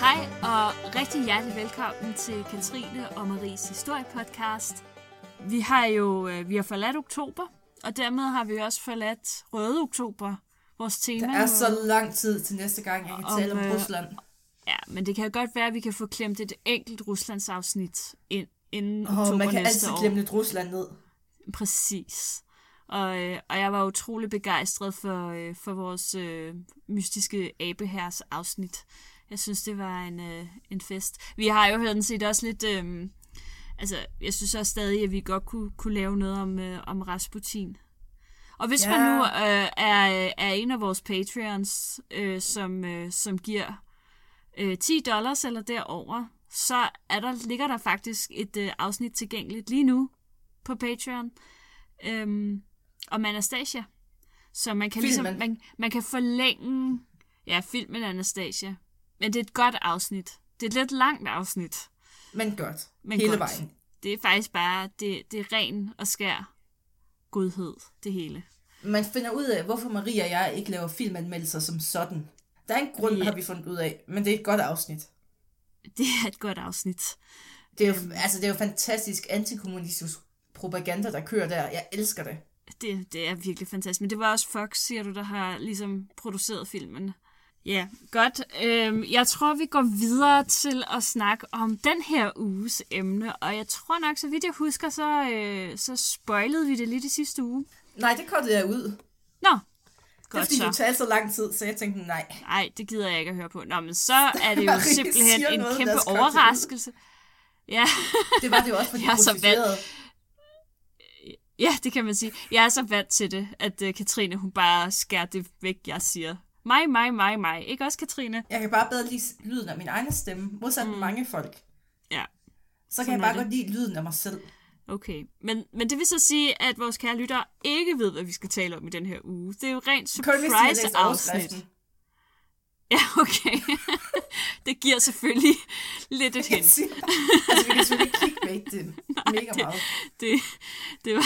Hej og rigtig hjertelig velkommen til Katrine og Maries historiepodcast. Vi har jo øh, vi har forladt oktober, og dermed har vi også forladt Røde Oktober, vores tema. Der er så lang tid til næste gang, jeg kan Om, tale om øh, Rusland. Ja, men det kan jo godt være, at vi kan få klemt et enkelt Ruslands afsnit ind, inden Åh, oktober man kan næste altid år. glemme lidt Rusland ned. Præcis. Og, øh, og jeg var utrolig begejstret for, øh, for vores øh, mystiske abehærs afsnit. Jeg synes, det var en, øh, en fest. Vi har jo sådan set også lidt... Øh, altså, jeg synes også stadig, at vi godt kunne, kunne lave noget om, øh, om Rasputin. Og hvis ja. Man nu øh, er, er en af vores Patreons, øh, som, øh, som giver øh, 10 dollars eller derover, så er der, ligger der faktisk et øh, afsnit tilgængeligt lige nu på Patreon øhm, om Anastasia. Så man kan, ligesom, Filmen. man, man kan forlænge ja, filmen Anastasia. Men det er et godt afsnit. Det er et lidt langt afsnit. Men godt. Men Hele godt. vejen. Det er faktisk bare, det, det er ren og skær godhed, det hele. Man finder ud af, hvorfor Maria og jeg ikke laver filmanmeldelser som sådan. Der er en grund, Ja. har vi fundet ud af, men det er et godt afsnit. Det er et godt afsnit. Det er Øhm. jo, altså, det er jo fantastisk antikommunistisk propaganda, der kører der. Jeg elsker det. Det, det er virkelig fantastisk. Men det var også Fox, siger du, der har ligesom produceret filmen. Ja, godt. Øhm, jeg tror, vi går videre til at snakke om den her uges emne. Og jeg tror nok, så vidt jeg husker, så, øh, så spoilede vi det lidt i sidste uge. Nej, det kottede jeg ud. Det Nå, er godt fordi, du så. talte så lang tid, så jeg tænkte, nej. Nej, det gider jeg ikke at høre på. Nå, men så er det jo simpelthen en noget, kæmpe det overraskelse. Ja, Det var det jo også for de Jeg er så vant. ja, det kan man sige. Jeg er så vant til det, at uh, Katrine, hun bare skærer det væk, jeg siger. Mig, mig, mig, mig. Ikke også, Katrine? Jeg kan bare bedre lide lyden af min egen stemme, modsat mm. mange folk. Ja, Så kan Sådan jeg bare det. godt lide lyden af mig selv. okay. Men, men det vil så sige, at vores kære lyttere ikke ved, hvad vi skal tale om i den her uge. Det er jo rent surprise-afsnit. Ja, okay. det giver selvfølgelig lidt et hint. siger, altså, vi kan selvfølgelig ikke clickbait det mega meget. det, det, var,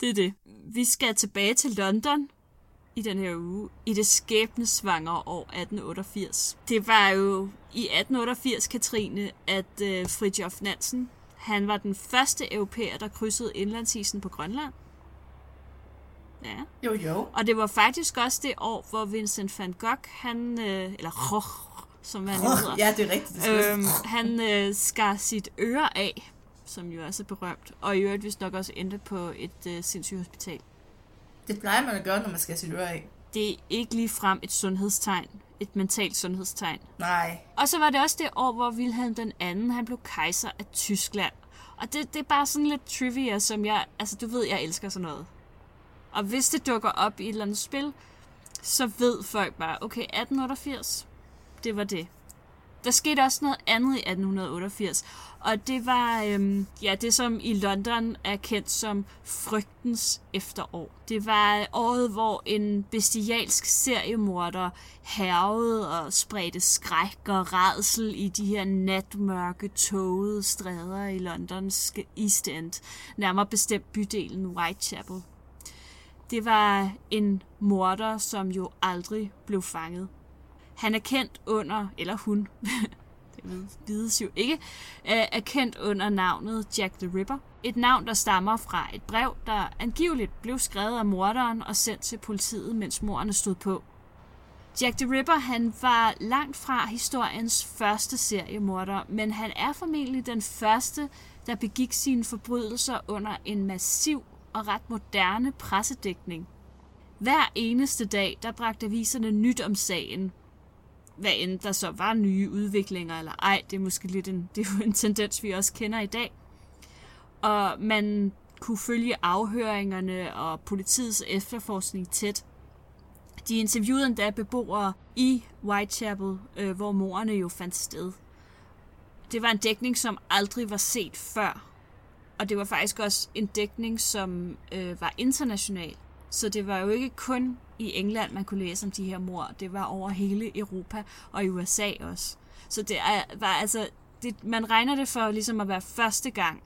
det er det. Vi skal tilbage til London i den her uge, i det skæbnesvangre år 1888. Det var jo i 1888, Katrine, at øh, Fridtjof Nansen, han var den første europæer, der krydsede indlandsisen på Grønland. Ja. Jo, jo. Og det var faktisk også det år, hvor Vincent van Gogh, han, øh, eller Gogh, som han jo hedder, Ja, det er rigtigt. Det øhm, han øh, skar sit øre af, som jo også er berømt, og i øvrigt vist nok også endte på et øh, sindssygt hospital. Det plejer man at gøre, når man skal have sit øre af. Det er ikke lige frem et sundhedstegn, et mentalt sundhedstegn. Nej. Og så var det også det år, hvor Wilhelm den anden, han blev kejser af Tyskland. Og det, det er bare sådan lidt trivia, som jeg, altså du ved, jeg elsker sådan noget. Og hvis det dukker op i et eller andet spil, så ved folk bare, okay, 1888, det var det. Der skete også noget andet i 1888, og det var øhm, ja, det, som i London er kendt som frygtens efterår. Det var året, hvor en bestialsk seriemorder hervede og spredte skræk og redsel i de her natmørke, tågede stræder i Londons East End, nærmere bestemt bydelen Whitechapel. Det var en morder, som jo aldrig blev fanget. Han er kendt under, eller hun, det vides jo ikke, øh, er kendt under navnet Jack the Ripper. Et navn, der stammer fra et brev, der angiveligt blev skrevet af morderen og sendt til politiet, mens morderne stod på. Jack the Ripper, han var langt fra historiens første seriemorder, men han er formentlig den første, der begik sine forbrydelser under en massiv og ret moderne pressedækning. Hver eneste dag, der bragte aviserne nyt om sagen. Hvad end der så var nye udviklinger eller ej, det er måske lidt en, det er jo en tendens, vi også kender i dag. Og man kunne følge afhøringerne og politiets efterforskning tæt. De interviewede endda beboere i Whitechapel, øh, hvor morerne jo fandt sted. Det var en dækning, som aldrig var set før. Og det var faktisk også en dækning, som øh, var international. Så det var jo ikke kun i England, man kunne læse om de her mor. Det var over hele Europa og i USA også. Så det er, var altså, det, man regner det for ligesom at være første gang,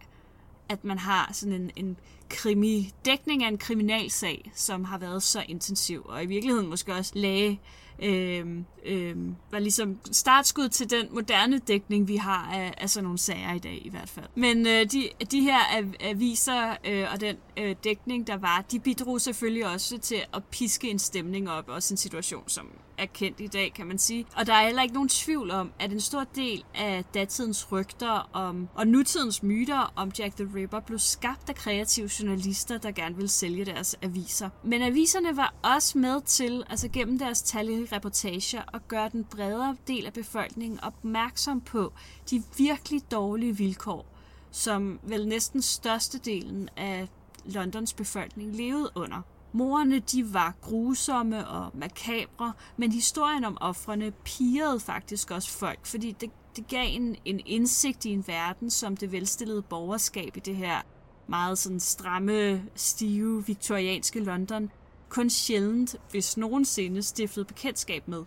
at man har sådan en, en krimi, dækning af en kriminalsag, som har været så intensiv, og i virkeligheden måske også lagde øh, øh, var ligesom startskud til den moderne dækning, vi har af, af sådan nogle sager i dag i hvert fald. Men øh, de, de her aviser øh, og den øh, dækning, der var, de bidrog selvfølgelig også til at piske en stemning op, også en situation, som er kendt i dag, kan man sige. Og der er heller ikke nogen tvivl om, at en stor del af datidens rygter om, og nutidens myter om Jack the Ripper blev skabt af kreative journalister, der gerne ville sælge deres aviser. Men aviserne var også med til, altså gennem deres talrige reportager, at gøre den bredere del af befolkningen opmærksom på de virkelig dårlige vilkår, som vel næsten størstedelen af Londons befolkning levede under. Morerne de var grusomme og makabre, men historien om offrene pirrede faktisk også folk, fordi det, det gav en, en indsigt i en verden, som det velstillede borgerskab i det her meget sådan stramme, stive, viktorianske London kun sjældent, hvis nogensinde, stiftede bekendtskab med.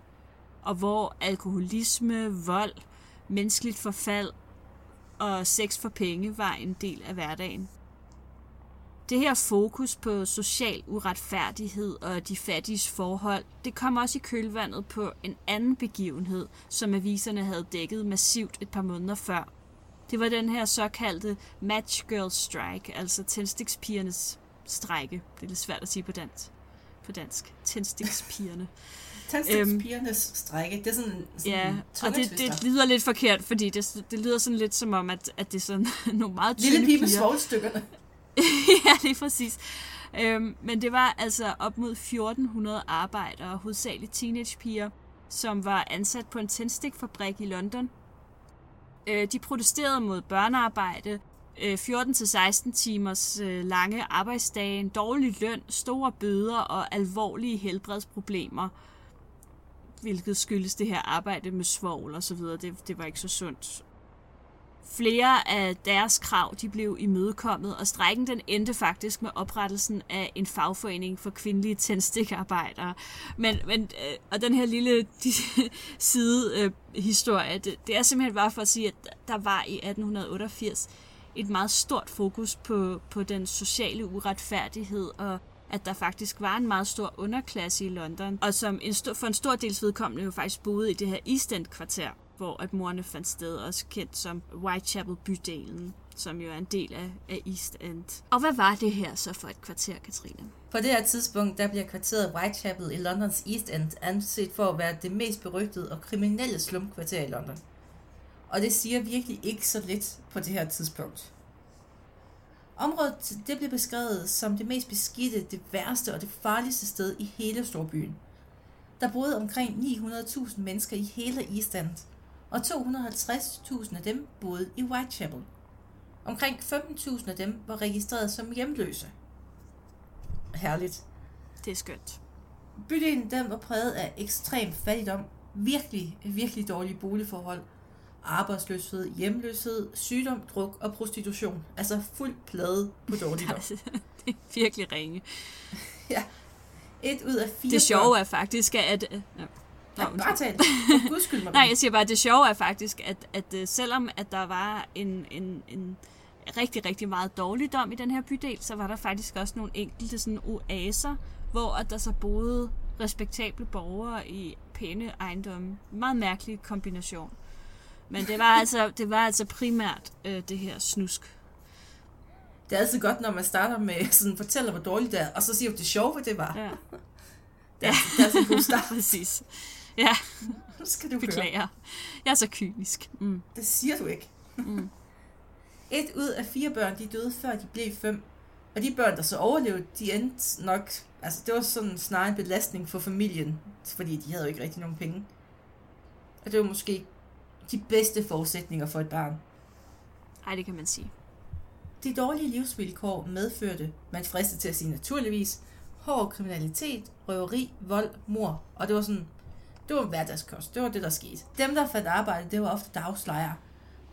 Og hvor alkoholisme, vold, menneskeligt forfald og sex for penge var en del af hverdagen. Det her fokus på social uretfærdighed og de fattiges forhold, det kom også i kølvandet på en anden begivenhed, som aviserne havde dækket massivt et par måneder før. Det var den her såkaldte Match Girl Strike, altså tændstikspigernes strække. Det er lidt svært at sige på dansk. På dansk. Tændstikspigerne. Tændstikspigernes øhm, strække. Det er sådan, sådan Ja, og det, det lyder lidt forkert, fordi det, det lyder sådan lidt som om, at, at det er sådan nogle meget tynde Lille pibe svovlstykkerne. ja, lige præcis. Øhm, men det var altså op mod 1400 arbejdere, hovedsageligt teenagepiger, som var ansat på en tændstikfabrik i London. Øh, de protesterede mod børnearbejde, øh, 14-16 timers øh, lange arbejdsdage, en dårlig løn, store bøder og alvorlige helbredsproblemer, hvilket skyldes det her arbejde med svovl og så videre. Det, det var ikke så sundt. Flere af deres krav de blev imødekommet, og strækken den endte faktisk med oprettelsen af en fagforening for kvindelige tændstikarbejdere. Men, men, øh, og den her lille de, side øh, historie, det, det er simpelthen bare for at sige, at der var i 1888 et meget stort fokus på, på den sociale uretfærdighed og at der faktisk var en meget stor underklasse i London, og som en stor, for en stor dels vedkommende jo faktisk boede i det her East End kvarter hvor at morerne fandt sted, også kendt som Whitechapel-bydelen, som jo er en del af, af East End. Og hvad var det her så for et kvarter, Katrine? På det her tidspunkt, der bliver kvarteret Whitechapel i Londons East End anset for at være det mest berygtede og kriminelle slumkvarter i London. Og det siger virkelig ikke så lidt på det her tidspunkt. Området det blev beskrevet som det mest beskidte, det værste og det farligste sted i hele storbyen. Der boede omkring 900.000 mennesker i hele East End, og 250.000 af dem boede i Whitechapel. Omkring 15.000 af dem var registreret som hjemløse. Herligt. Det er skønt. Bydelen den var præget af ekstrem fattigdom, virkelig, virkelig dårlige boligforhold, arbejdsløshed, hjemløshed, sygdom, druk og prostitution. Altså fuld plade på dårligdom. det er virkelig ringe. ja. Et ud af fire Det sjove er faktisk, at... Ja. Nå, ja, bare tal. Gudskyld mig. Nej, jeg siger bare, at det sjove er faktisk, at, at, at selvom at der var en, en, en rigtig, rigtig meget dårligdom i den her bydel, så var der faktisk også nogle enkelte sådan oaser, hvor at der så boede respektable borgere i pæne ejendomme. Meget mærkelig kombination. Men det var altså, det var altså primært øh, det her snusk. Det er altid godt, når man starter med sådan fortæller, hvor dårligt det er, og så siger du, det sjove, det var. Ja. Det er, det er altså en god start. Præcis. Ja, Nu skal du beklager. høre. Jeg er så kynisk. Mm. Det siger du ikke. Mm. Et ud af fire børn, de døde før de blev fem. Og de børn, der så overlevede, de endte nok... Altså, det var sådan snarere en belastning for familien, fordi de havde jo ikke rigtig nogen penge. Og det var måske de bedste forudsætninger for et barn. Ej, det kan man sige. De dårlige livsvilkår medførte, man fristet til at sige naturligvis, hård kriminalitet, røveri, vold, mor. Og det var sådan det var hverdagskost. Det var det, der skete. Dem, der fandt arbejde, det var ofte dagslejere.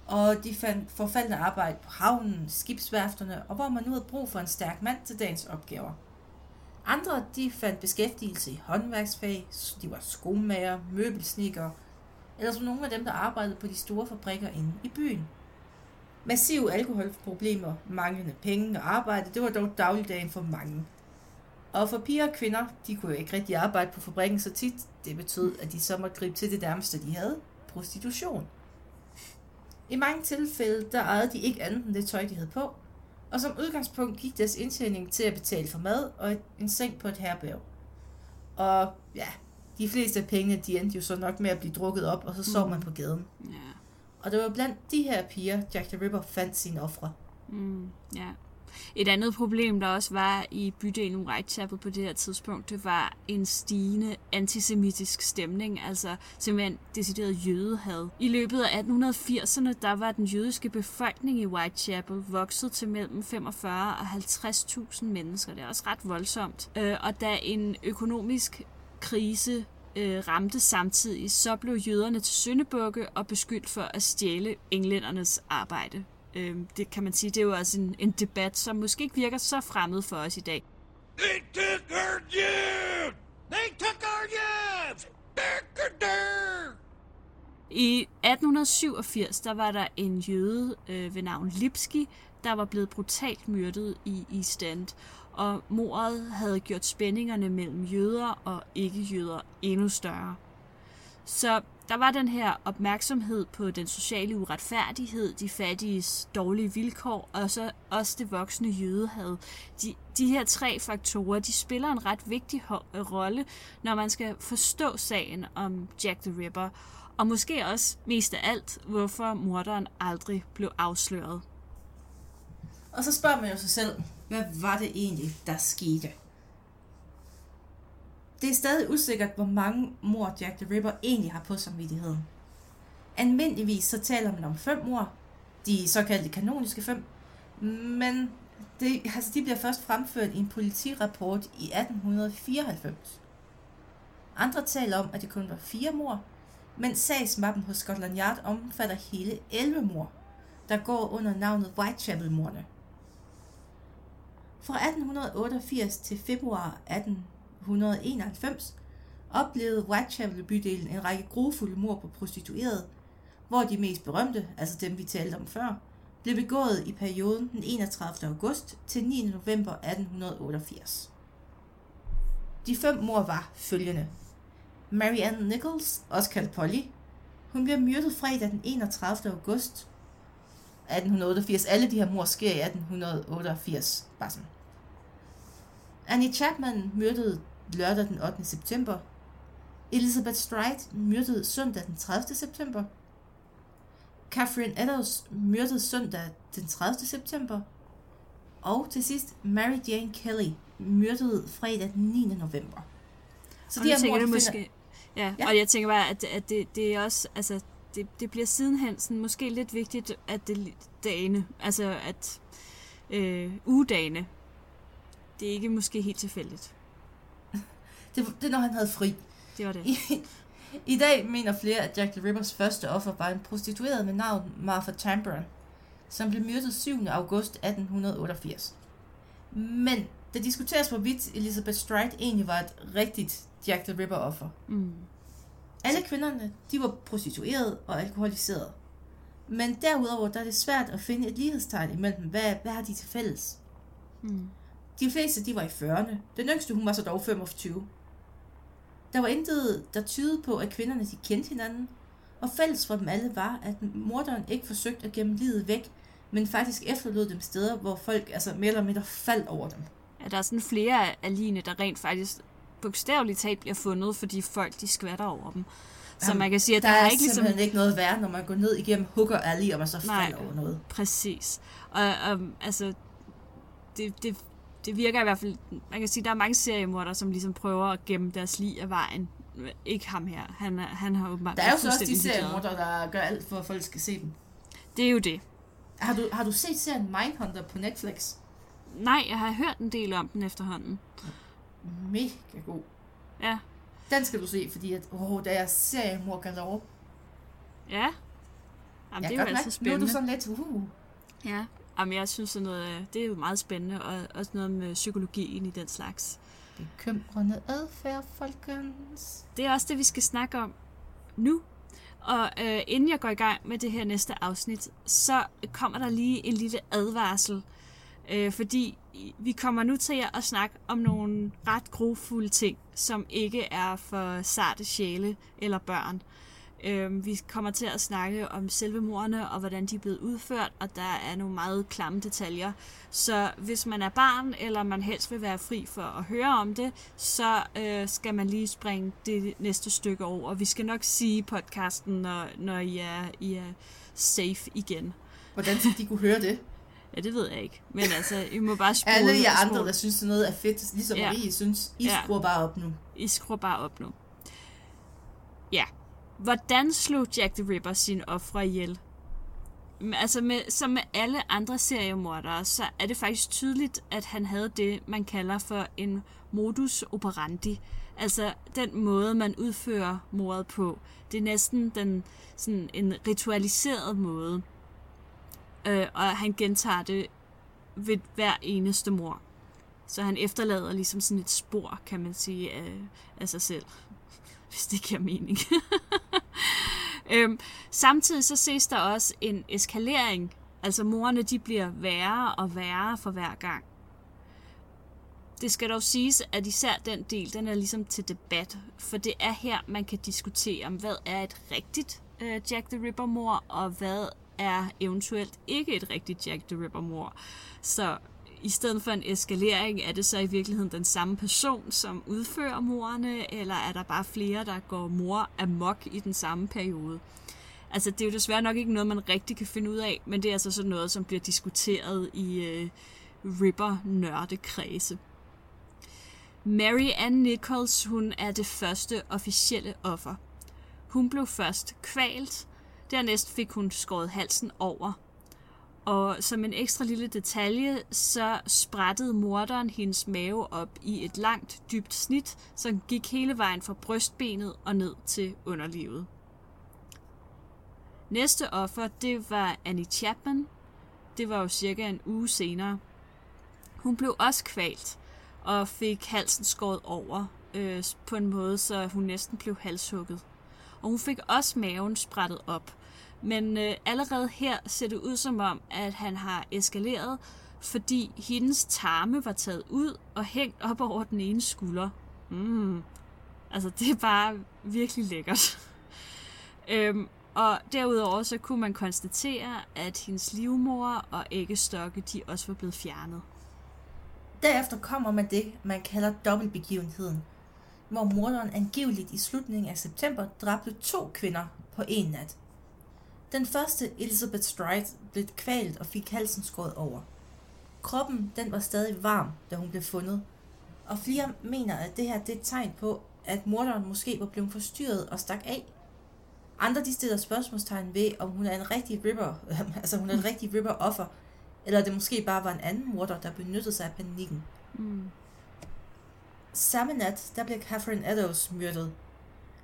Og de fandt forfaldende arbejde på havnen, skibsværfterne, og hvor man nu havde brug for en stærk mand til dagens opgaver. Andre, de fandt beskæftigelse i håndværksfag, de var skomager, møbelsnikker, eller som nogle af dem, der arbejdede på de store fabrikker inde i byen. Massive alkoholproblemer, manglende penge og arbejde, det var dog dagligdagen for mange. Og for piger og kvinder, de kunne jo ikke rigtig arbejde på fabrikken så tit. Det betød, at de så måtte gribe til det nærmeste, de havde. Prostitution. I mange tilfælde, der ejede de ikke andet end det tøj, de havde på. Og som udgangspunkt gik deres indtjening til at betale for mad og en seng på et herberg. Og ja, de fleste af pengene, de endte jo så nok med at blive drukket op, og så sov man på gaden. Ja. Og det var blandt de her piger, Jack the Ripper fandt sine ofre. Mm, ja. Et andet problem, der også var i bydelen Whitechapel på det her tidspunkt, det var en stigende antisemitisk stemning, altså simpelthen decideret jødehad. I løbet af 1880'erne, der var den jødiske befolkning i Whitechapel vokset til mellem 45 og 50.000 mennesker. Det er også ret voldsomt. Øh, og da en økonomisk krise øh, ramte samtidig, så blev jøderne til syndebukke og beskyldt for at stjæle englændernes arbejde. Øh, det kan man sige, det er jo også en, en debat, som måske ikke virker så fremmed for os i dag. They took our jobs! They took our jobs! I 1887, der var der en jøde øh, ved navn Lipski, der var blevet brutalt myrdet i East End, og mordet havde gjort spændingerne mellem jøder og ikke-jøder endnu større. Så der var den her opmærksomhed på den sociale uretfærdighed, de fattiges dårlige vilkår, og så også det voksne jødehad. De, de her tre faktorer, de spiller en ret vigtig rolle, når man skal forstå sagen om Jack the Ripper, og måske også mest af alt, hvorfor morderen aldrig blev afsløret. Og så spørger man jo sig selv, hvad var det egentlig, der skete? Det er stadig usikkert, hvor mange mor Jack the Ripper egentlig har på samvittigheden. Almindeligvis så taler man om fem mor, de såkaldte kanoniske fem, men det, altså de bliver først fremført i en politirapport i 1894. Andre taler om, at det kun var fire mor, men sagsmappen hos Scotland Yard omfatter hele 11 mor, der går under navnet Whitechapel-morne. Fra 1888 til februar 18 1891 oplevede Whitechapel-bydelen en række grufulde mord på prostituerede, hvor de mest berømte, altså dem vi talte om før, blev begået i perioden den 31. august til 9. november 1888. De fem mor var følgende. Marianne Nichols, også kaldt Polly, hun blev myrdet fredag den 31. august 1888. Alle de her mor sker i 1888. Bare sådan. Annie Chapman myrdede lørdag den 8. september. Elizabeth Stride myrdede søndag den 30. september. Catherine Eddowes myrdede søndag den 30. september. Og til sidst, Mary Jane Kelly myrdede fredag den 9. november. Så og de her mord, det måske, ja, ja, og jeg tænker bare, at, at det, det er også, altså, det, det bliver sidenhen sådan, måske lidt vigtigt, at det dagene, altså at øh, ugedagene, det er ikke måske helt tilfældigt. Det, det er, når han havde fri. Det var det. I, I dag mener flere, at Jack the Rippers første offer var en prostitueret med navn Martha Tamburn, som blev myrdet 7. august 1888. Men det diskuteres, hvorvidt Elizabeth Stride egentlig var et rigtigt Jack the Ripper offer. Mm. Alle kvinderne, de var prostitueret og alkoholiseret. Men derudover der er det svært at finde et lighedstegn imellem. Hvad, hvad har de til fælles? Mm. De fleste, de var i 40'erne. Den yngste, hun var så dog 25. Der var intet, der tydede på, at kvinderne de kendte hinanden. Og fælles for dem alle var, at morderen ikke forsøgte at gemme livet væk, men faktisk efterlod dem steder, hvor folk altså mere eller mindre faldt over dem. Ja, der er sådan flere af ligene, der rent faktisk bogstaveligt talt bliver fundet, fordi folk de skvatter over dem. Så Jamen, man kan sige, at der, der er ikke ligesom... ikke noget værd, når man går ned igennem Hooker Alley, og man så Nej, falder over noget. præcis. Og um, altså, det, det, det virker i hvert fald, man kan sige, der er mange seriemorder, som ligesom prøver at gemme deres lig af vejen. Ikke ham her. Han, er, han har åbenbart Der er jo så også de seriemorder, der gør alt for, at folk skal se dem. Det er jo det. Har du, har du set serien Mindhunter på Netflix? Nej, jeg har hørt en del om den efterhånden. Mega god. Ja. Den skal du se, fordi at, åh, der er seriemor galore. Ja. Jamen, det er jo altid spændende. Nu er du sådan lidt, uh. Ja, Jamen, jeg synes, sådan noget, det er jo meget spændende, og også noget med psykologien i den slags. Bekymrende adfærd, folkens. Det er også det, vi skal snakke om nu. Og øh, inden jeg går i gang med det her næste afsnit, så kommer der lige en lille advarsel. Øh, fordi vi kommer nu til at snakke om nogle ret grofulde ting, som ikke er for sarte sjæle eller børn. Øh, vi kommer til at snakke om selve morderne og hvordan de er blevet udført, og der er nogle meget klamme detaljer. Så hvis man er barn, eller man helst vil være fri for at høre om det, så øh, skal man lige springe det næste stykke over. Vi skal nok sige podcasten, når, når I, er, I er safe igen. Hvordan skal de kunne høre det? Ja, det ved jeg ikke. Men altså, I må bare spole Alle jer og andre, der synes, noget er fedt, ligesom ja. Marie synes, I Ja. skruer bare op nu. I skruer bare op nu. Ja. Hvordan slog Jack the Ripper sine ofre ihjel? Altså, med, som med alle andre seriemordere, så er det faktisk tydeligt, at han havde det, man kalder for en modus operandi. Altså, den måde, man udfører mordet på. Det er næsten den, sådan en ritualiseret måde. Øh, og han gentager det ved hver eneste mor. Så han efterlader ligesom sådan et spor, kan man sige, af, af sig selv. Hvis det giver mening. øhm, samtidig så ses der også en eskalering. Altså morerne de bliver værre og værre for hver gang. Det skal dog siges, at især den del, den er ligesom til debat. For det er her, man kan diskutere, om hvad er et rigtigt øh, Jack the Ripper-mor, og hvad er eventuelt ikke et rigtigt Jack the Ripper-mor. Så i stedet for en eskalering, er det så i virkeligheden den samme person, som udfører morerne, eller er der bare flere, der går mor amok i den samme periode? Altså, det er jo desværre nok ikke noget, man rigtig kan finde ud af, men det er altså sådan noget, som bliver diskuteret i øh, Ripper-nørdekredse. Mary Ann Nichols, hun er det første officielle offer. Hun blev først kvalt, dernæst fik hun skåret halsen over, og som en ekstra lille detalje, så sprættede morderen hendes mave op i et langt, dybt snit, som gik hele vejen fra brystbenet og ned til underlivet. Næste offer, det var Annie Chapman. Det var jo cirka en uge senere. Hun blev også kvalt og fik halsen skåret over øh, på en måde, så hun næsten blev halshugget. Og hun fik også maven sprættet op. Men øh, allerede her ser det ud som om, at han har eskaleret, fordi hendes tarme var taget ud og hængt op over den ene skulder. Mm. Altså, det er bare virkelig lækkert. øhm, og derudover så kunne man konstatere, at hendes livmor og æggestokke, de også var blevet fjernet. Derefter kommer man det, man kalder dobbeltbegivenheden, hvor morderen angiveligt i slutningen af september dræbte to kvinder på en nat. Den første, Elizabeth Stride, blev kvalt og fik halsen skåret over. Kroppen den var stadig varm, da hun blev fundet, og flere mener, at det her det er et tegn på, at morderen måske var blevet forstyrret og stak af. Andre de stiller spørgsmålstegn ved, om hun er en rigtig ripper, altså hun er en rigtig ripper offer, eller det måske bare var en anden morder, der benyttede sig af panikken. Mm. Samme nat, der blev Catherine Eddowes myrdet.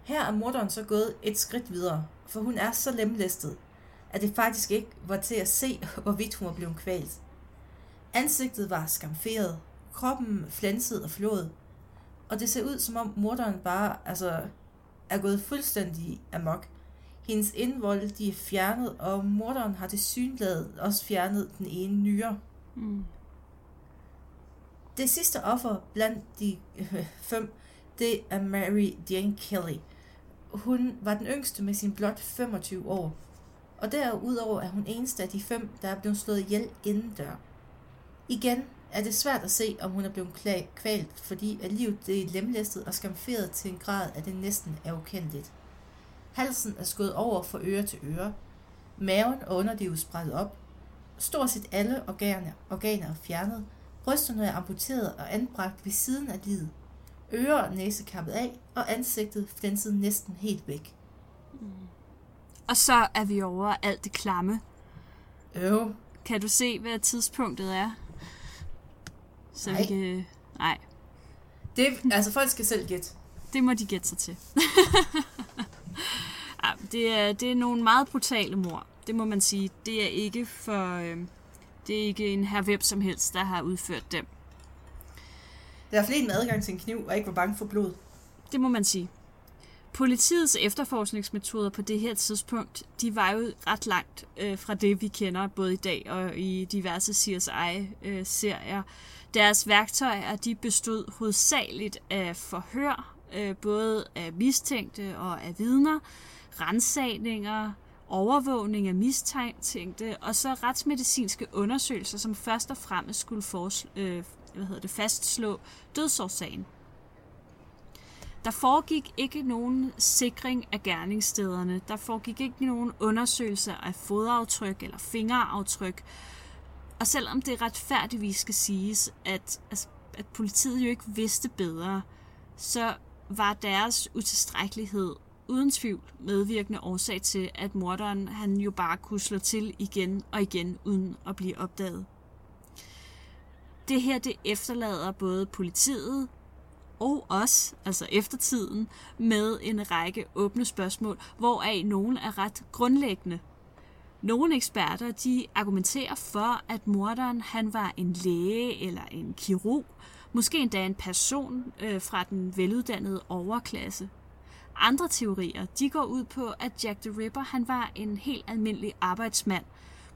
Her er morderen så gået et skridt videre, for hun er så lemlæstet, at det faktisk ikke var til at se, hvorvidt hun var blevet kvalt. Ansigtet var skamferet, kroppen flænset og flået, og det ser ud som om morderen bare altså, er gået fuldstændig amok. Hendes indvold de er fjernet, og morderen har til synlaget også fjernet den ene nyre. Mm. Det sidste offer blandt de øh, fem, det er Mary Jane Kelly. Hun var den yngste med sin blot 25 år. Og derudover er hun eneste af de fem, der er blevet slået ihjel indendør. Igen er det svært at se, om hun er blevet kvalt, fordi at livet det er lemlæstet og skamferet til en grad, at det næsten er ukendeligt. Halsen er skåret over fra øre til øre. Maven og underlivet spredt op. Stort set alle organer, organer er fjernet, Brysterne er amputeret og anbragt ved siden af livet. Ører og næse kappet af, og ansigtet flænset næsten helt væk. Og så er vi over alt det klamme. Øv. Kan du se, hvad tidspunktet er? Så Nej. vi kan... Nej, Det, altså folk skal selv gætte. det må de gætte sig til. ja, det, er, det er nogle meget brutale mor. Det må man sige. Det er ikke for... Øh, det er ikke en her hvem som helst, der har udført dem. Der er flere med adgang til en kniv, og ikke var bange for blod. Det må man sige. Politiets efterforskningsmetoder på det her tidspunkt, de var jo ret langt øh, fra det, vi kender både i dag og i diverse CSI-serier. Øh, Deres værktøjer, de bestod hovedsageligt af forhør, øh, både af mistænkte og af vidner, rensagninger, overvågning af mistænkte, og så retsmedicinske undersøgelser, som først og fremmest skulle foreslå, øh, hvad hedder det, fastslå dødsårsagen. Der foregik ikke nogen sikring af gerningsstederne. Der foregik ikke nogen undersøgelser af fodaftryk eller fingeraftryk. Og selvom det retfærdigvis skal siges, at, at, at politiet jo ikke vidste bedre, så var deres utilstrækkelighed uden tvivl medvirkende årsag til, at morderen han jo bare kunne slå til igen og igen uden at blive opdaget. Det her det efterlader både politiet og os, altså eftertiden, med en række åbne spørgsmål, hvoraf nogle er ret grundlæggende. Nogle eksperter de argumenterer for, at morderen han var en læge eller en kirurg, måske endda en person øh, fra den veluddannede overklasse. Andre teorier de går ud på, at Jack the Ripper han var en helt almindelig arbejdsmand,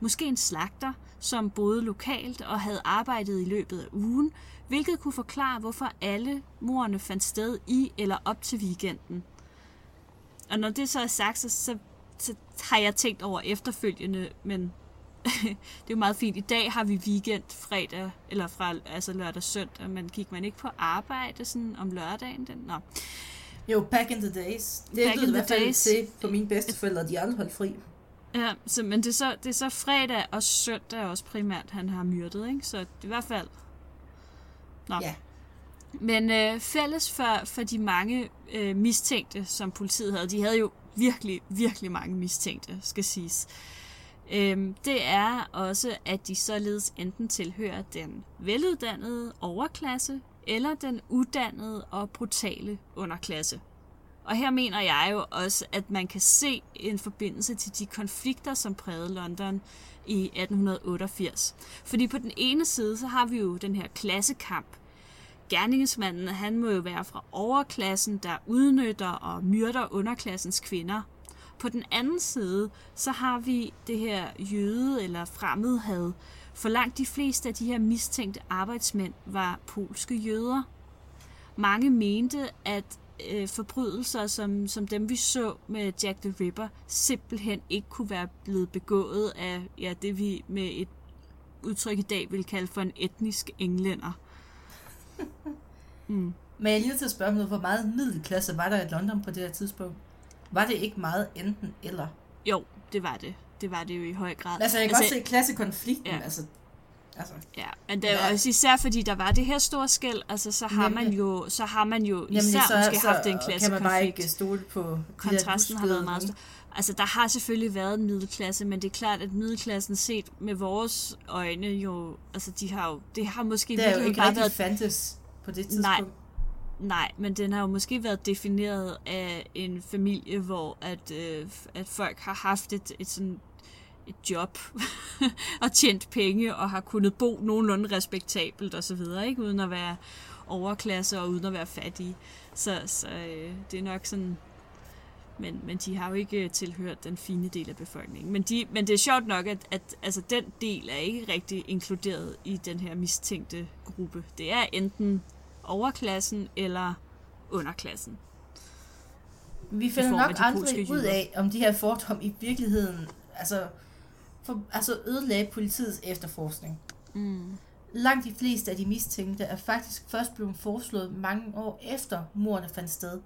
måske en slagter, som boede lokalt og havde arbejdet i løbet af ugen, hvilket kunne forklare, hvorfor alle morerne fandt sted i eller op til weekenden. Og når det så er sagt, så, så, så har jeg tænkt over efterfølgende, men det er jo meget fint. I dag har vi weekend fredag, eller fra altså lørdag søndag, men gik man ikke på arbejde sådan om lørdagen? Den? Nå. Jo, back in the days. Det er in i hvert fald til på mine bedsteforældre, de aldrig holdt fri. Ja, så, men det er, så, det er så fredag og søndag også primært, han har myrdet, ikke? Så i hvert fald... Nå. Ja. Men øh, fælles for, for de mange øh, mistænkte, som politiet havde, de havde jo virkelig, virkelig mange mistænkte, skal siges. Øhm, det er også, at de således enten tilhører den veluddannede overklasse, eller den uddannede og brutale underklasse. Og her mener jeg jo også, at man kan se en forbindelse til de konflikter, som prægede London i 1888. Fordi på den ene side, så har vi jo den her klassekamp. Gerningsmanden, han må jo være fra overklassen, der udnytter og myrder underklassens kvinder. På den anden side, så har vi det her jøde- eller fremmedhad. For langt de fleste af de her mistænkte arbejdsmænd var polske jøder. Mange mente, at øh, forbrydelser som, som dem, vi så med Jack the Ripper, simpelthen ikke kunne være blevet begået af ja, det, vi med et udtryk i dag vil kalde for en etnisk englænder. Men jeg er lige til at spørge om noget, hvor meget middelklasse var der i London på det her tidspunkt? Var det ikke meget enten eller? Jo, det var det. Det var det jo i høj grad. Altså, jeg kan altså, godt se klassekonflikten, ja. altså, altså, Ja, men det er Ja. også især fordi der var det her store skæld, altså så har man jo, så har man jo Jamen, især så, måske så haft en kan man bare ikke klassekonflikt. stole på Kontrasten har været meget stor. Altså der har selvfølgelig været en middelklasse, men det er klart, at middelklassen set med vores øjne jo, altså de har jo, det har måske Det er jo ikke bare været fandtes på det tidspunkt. Nej. Nej, men den har jo måske været defineret af en familie, hvor at, øh, at folk har haft et, et sådan et job og tjent penge og har kunnet bo nogenlunde respektabelt og så videre, ikke? uden at være overklasse og uden at være fattige. Så, så øh, det er nok sådan... Men, men de har jo ikke tilhørt den fine del af befolkningen. Men, de, men det er sjovt nok, at, at altså, den del er ikke rigtig inkluderet i den her mistænkte gruppe. Det er enten overklassen eller underklassen. Vi finder nok aldrig ud af, om de her fordomme i virkeligheden altså, for, altså ødelagde politiets efterforskning. Mm. Langt de fleste af de mistænkte er faktisk først blevet foreslået mange år efter mordene fandt sted.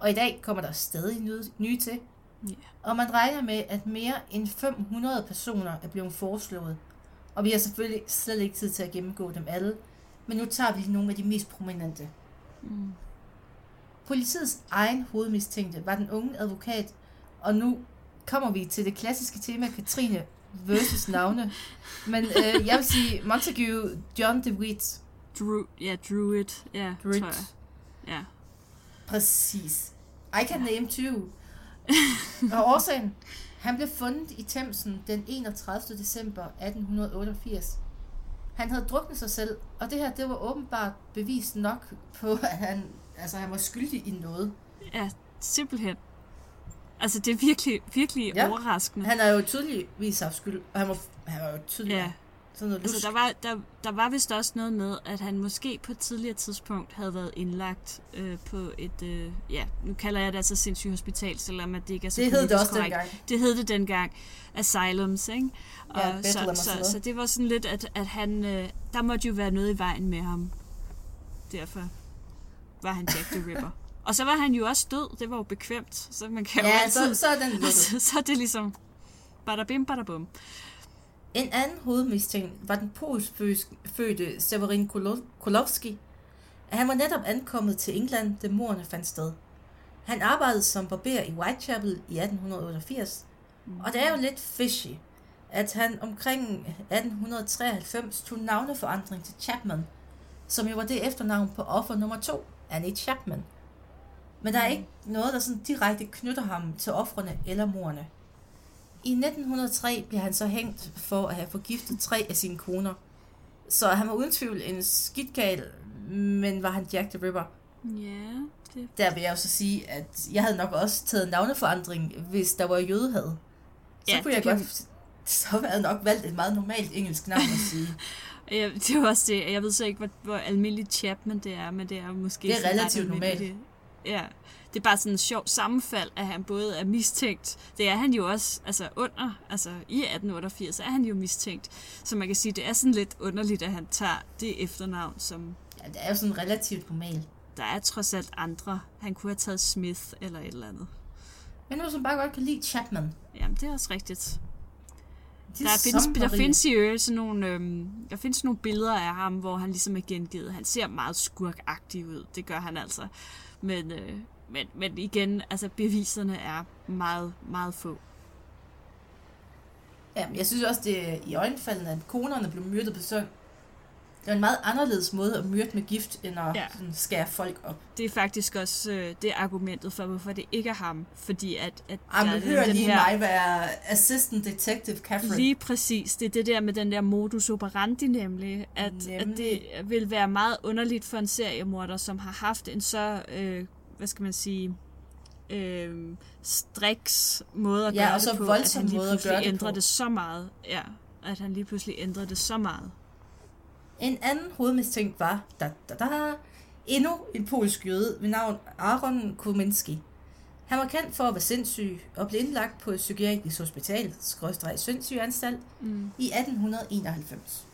Og i dag kommer der stadig nye, nye til. Ja. Og man regner med, at mere end 500 personer er blevet foreslået. Og vi har selvfølgelig slet ikke tid til at gennemgå dem alle, men nu tager vi nogle af de mest prominente. Mm. Politiets egen hovedmistænkte var den unge advokat, og nu kommer vi til det klassiske tema Katrine versus navne. Men øh, jeg vil sige Montague John DeWitt. Drew, ja, Druid. Ja, Druid. tror jeg. Ja. Præcis. I can name two. Og årsagen, han blev fundet i Thamesen den 31. december 1888. Han havde druknet sig selv, og det her det var åbenbart bevis nok på, at han, altså, han var skyldig i noget. ja, Simpelthen. Altså, det er virkelig, virkelig Ja. overraskende. Han er jo tydeligvis haft skyld, og han var, han var jo tydelig Ja. sådan noget lusk. Altså, der var, der, der var vist også noget med, at han måske på et tidligere tidspunkt havde været indlagt øh, på et, øh, ja, nu kalder jeg det altså sindssygt hospital, selvom at det ikke er så det hed det også korrekt. dengang. Det hed det dengang. Asylums, ikke? Og Ja, og så, så, så det var sådan lidt, at, at han, øh, der måtte jo være noget i vejen med ham. Derfor var han Jack the Ripper. Og så var han jo også død. Det var jo bekvemt. Så man kan jo Ja, altid... så, så er den lukket. så, så er det ligesom... Bada bim, bada bum. En anden hovedmistænkt var den polsk-fødte Severin Kolo- Kolowski. Han var netop ankommet til England, da morerne fandt sted. Han arbejdede som barber i Whitechapel i 1888, og det er jo lidt fishy, at han omkring 1893 tog navneforandring til Chapman, som jo var det efternavn på offer nummer to, Annie Chapman. Men der er ikke noget, der sådan direkte knytter ham til offrene eller morerne. I 1903 bliver han så hængt for at have forgiftet tre af sine koner. Så han var uden tvivl en skidgal, men var han Jack the Ripper? Ja, det... Der vil jeg jo så sige, at jeg havde nok også taget navneforandring, hvis der var jødehad. Så Ja, kunne jeg kan- godt... Så havde jeg nok valgt et meget normalt engelsk navn at sige. Ja, det var også det. Jeg ved så ikke, hvor, hvor almindeligt Chapman det er, men det er måske... Det er relativt normalt. Ja, det er bare sådan en sjov sammenfald, at han både er mistænkt. Det er han jo også, altså under, altså i 1888 er han jo mistænkt. Så man kan sige, det er sådan lidt underligt, at han tager det efternavn, som Ja, det er jo sådan relativt normalt. der er trods alt andre. Han kunne have taget Smith eller et eller andet. Men nu som bare godt kan lide Chapman. Jamen, det er også rigtigt. Er Der findes, der findes i øvrigt sådan nogle, øhm, der findes nogle billeder af ham, hvor han ligesom er gengivet. Han ser meget skurkagtig ud. Det gør han altså. Men, øh, men, men igen, altså beviserne er meget, meget få. Ja, jeg synes også, det er i øjenfaldene, at konerne blev myrdet på søn. Det er en meget anderledes måde at myrde med gift, end at Ja. sådan, skære folk op. Det er faktisk også øh, det argumentet for, hvorfor det ikke er ham. Fordi at, at Ej, der men er hør den lige her, mig være assistant detective Catherine. Lige præcis. Det er det der med den der modus operandi nemlig. At, Nemlig. at det vil være meget underligt for en seriemorder, som har haft en så, øh, hvad skal man sige, øh, striks måde at Ja, gøre og så det på, at voldsom han lige måde at gøre det ændrer på. det så meget. Ja, at han lige pludselig ændrer det så meget. En anden hovedmistænkt var, da, da, da, endnu en polsk jøde ved navn Aaron Kominski. Han var kendt for at være sindssyg og blev indlagt på et psykiatrisk hospital, skråstreg sindssygeanstalt, Mm. i 1891.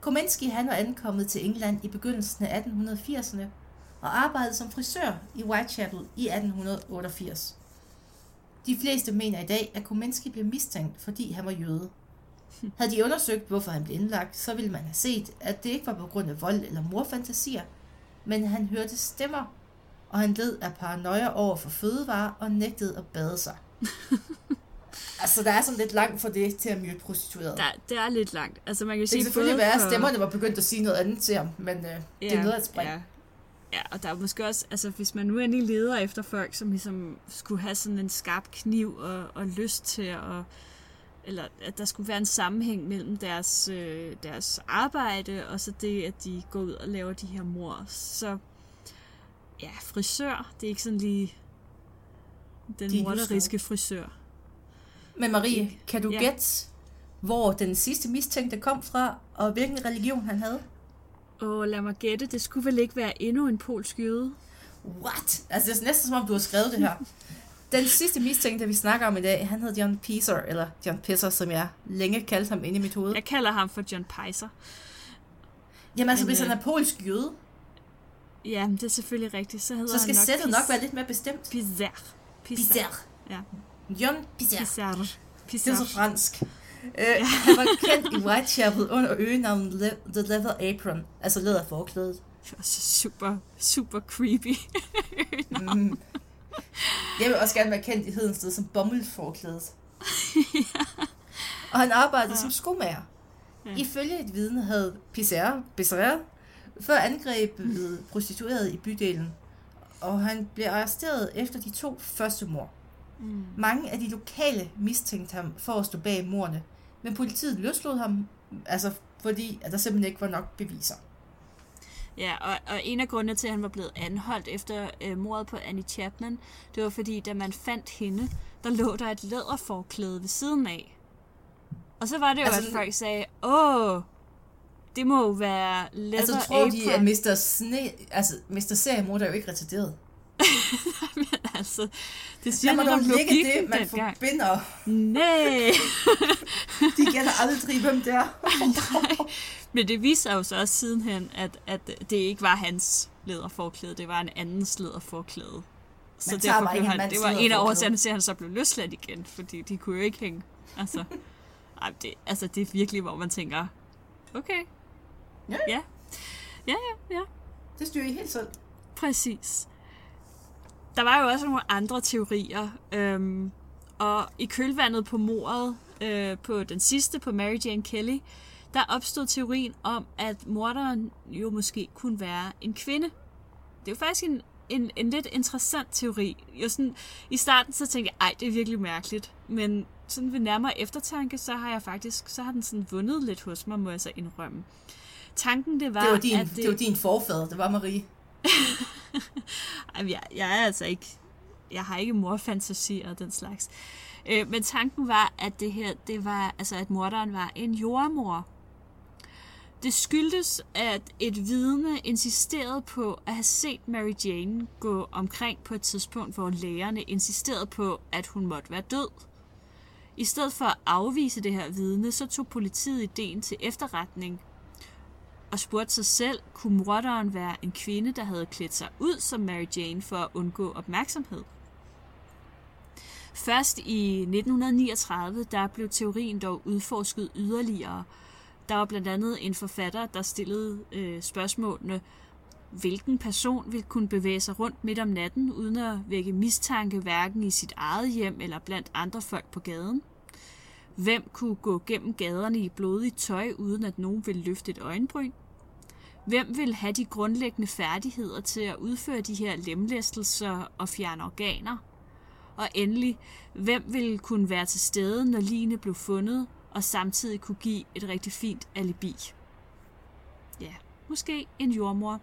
Kominski han var ankommet til England i begyndelsen af 1880'erne og arbejdede som frisør i Whitechapel i 1888. De fleste mener i dag, at Kominski blev mistænkt, fordi han var jøde. Havde de undersøgt, hvorfor han blev indlagt, så ville man have set, at det ikke var på grund af vold eller morfantasier, men han hørte stemmer, og han led af paranoia over for fødevarer og nægtede at bade sig. altså, der er sådan lidt langt for det til at myrde prostituerede. Der, det er lidt langt. Altså man kan Det sige kan selvfølgelig være, at stemmerne var begyndt at sige noget andet til ham, men øh, det er noget at springe. Ja. ja, og der er måske også, altså hvis man nu endelig leder efter folk, som ligesom skulle have sådan en skarp kniv og, og lyst til at, eller at der skulle være en sammenhæng mellem deres, øh, deres arbejde og så det, at de går ud og laver de her mor, så ja, frisør, det er ikke sådan lige den De er morderiske frisør. Men Marie, kan du Ja. gætte, hvor den sidste mistænkte kom fra, og hvilken religion han havde? Og lad mig gætte, det skulle vel ikke være endnu en polsk jøde? What? Altså, det er næsten som om, du har skrevet det her. Den sidste mistænkte, vi snakker om i dag, han hed John Pisser, eller John Pisser, som jeg længe kaldte ham inde i mit hoved. Jeg kalder ham for John Peiser. Jamen altså, Men, hvis han øh, er polsk jøde, Ja, det er selvfølgelig rigtigt. Så hedder så skal han nok sættet Pis- nok være lidt mere bestemt. Pizarre. Pisser. Ja. John Pisser. Pizarre. Det er så fransk. Øh, han var kendt i Whitechapel under øgenavnet Le- The Leather Apron, altså læderforklædet. Det var så super, super creepy. Mm. Jeg vil også gerne være kendt i Hedensted som bommelforklædet. Og han arbejdede Ja. som skomager. Ja. Ifølge et vidne havde Pizarro, Pizarro før angrebet prostitueret i bydelen, og han blev arresteret efter de to første mord. Mm. Mange af de lokale mistænkte ham for at stå bag mordene, men politiet løslod ham, altså fordi at der simpelthen ikke var nok beviser. Ja, og, og en af grundene til, at han var blevet anholdt efter øh, mordet på Annie Chapman, det var fordi, da man fandt hende, der lå der et læderforklæde ved siden af. Og så var det jo, Altså, at folk sagde, åh, det må jo være leather Altså, tror de, at. Mr. Sne... Altså, Mr. Seriemorder er jo ikke retarderet. altså, det siger Lad mig dog ligge det, man forbinder. Nej, De gætter aldrig, hvem det er. men det viser jo så også sidenhen, at, at det ikke var hans læderforklæde, det var en andens læderforklæde. Så Man derfor blev han, det var en af årsagerne til, at han så blev løsladt igen, fordi de kunne jo ikke hænge. Altså, ej, det, altså, det er virkelig, hvor man tænker, okay. Ja. Ja, ja, ja. ja. Det styrer I helt selv. Præcis. Der var jo også nogle andre teorier, øhm, og i kølvandet på mordet øh, på den sidste, på Mary Jane Kelly, der opstod teorien om, at morderen jo måske kunne være en kvinde. Det er jo faktisk en, en, en lidt interessant teori. Jo sådan, I starten så tænkte jeg, ej, det er virkelig mærkeligt, men sådan ved nærmere eftertanke, så har jeg faktisk, så har den sådan vundet lidt hos mig, må jeg så indrømme. Tanken det var, Det var din, at det... det var din forfader, det var Marie. Jeg, jeg er altså ikke... Jeg har ikke morfantasi og den slags. Øh, men tanken var, at det her, det var, altså at morderen var en jordmor. Det skyldtes, at et vidne insisterede på at have set Mary Jane gå omkring på et tidspunkt, hvor lægerne insisterede på, at hun måtte være død. I stedet for at afvise det her vidne, så tog politiet ideen til efterretning og spurgte sig selv, kunne morderen være en kvinde, der havde klædt sig ud som Mary Jane for at undgå opmærksomhed? Først i 1939, der blev teorien dog udforsket yderligere. Der var blandt andet en forfatter, der stillede øh, spørgsmålene, hvilken person vil kunne bevæge sig rundt midt om natten, uden at vække mistanke hverken i sit eget hjem eller blandt andre folk på gaden? Hvem kunne gå gennem gaderne i blodigt tøj, uden at nogen ville løfte et øjenbryn? Hvem vil have de grundlæggende færdigheder til at udføre de her lemlæstelser og fjerne organer? Og endelig, hvem vil kunne være til stede, når ligene blev fundet, og samtidig kunne give et rigtig fint alibi? Ja, måske en jordmor.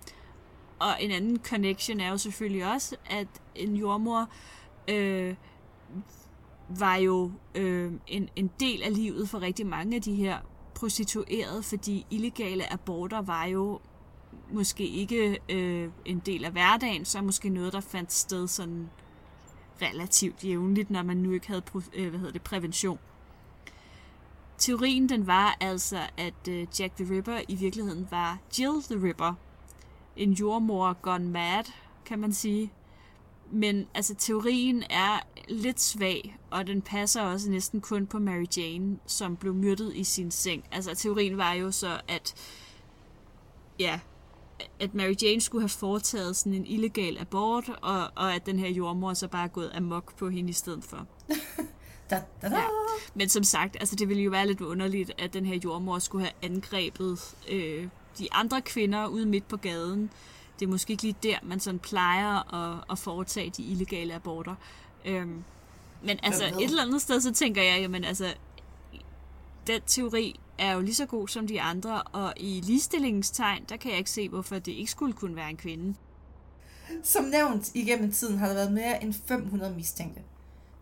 Og en anden connection er jo selvfølgelig også, at en jordmor øh, var jo øh, en, en del af livet for rigtig mange af de her prostituerede, fordi illegale aborter var jo måske ikke øh, en del af hverdagen, så måske noget, der fandt sted sådan relativt jævnligt, når man nu ikke havde øh, hvad hedder det, prævention. Teorien den var altså, at øh, Jack the Ripper i virkeligheden var Jill the Ripper. En jordmor gone mad, kan man sige. Men altså, teorien er lidt svag, og den passer også næsten kun på Mary Jane, som blev myrdet i sin seng. Altså, teorien var jo så, at ja, at Mary Jane skulle have foretaget sådan en illegal abort, og, og at den her jordmor så bare er gået amok på hende i stedet for. Da, da, da. Ja. Men som sagt, altså det ville jo være lidt underligt, at den her jordmor skulle have angrebet øh, de andre kvinder ude midt på gaden. Det er måske ikke lige der, man sådan plejer at, at foretage de illegale aborter. Øhm, men altså et eller andet sted, så tænker jeg, jamen altså, den teori er jo lige så god som de andre, og i ligestillingens tegn, der kan jeg ikke se, hvorfor det ikke skulle kunne være en kvinde. Som nævnt igennem tiden har der været mere end 500 mistænkte.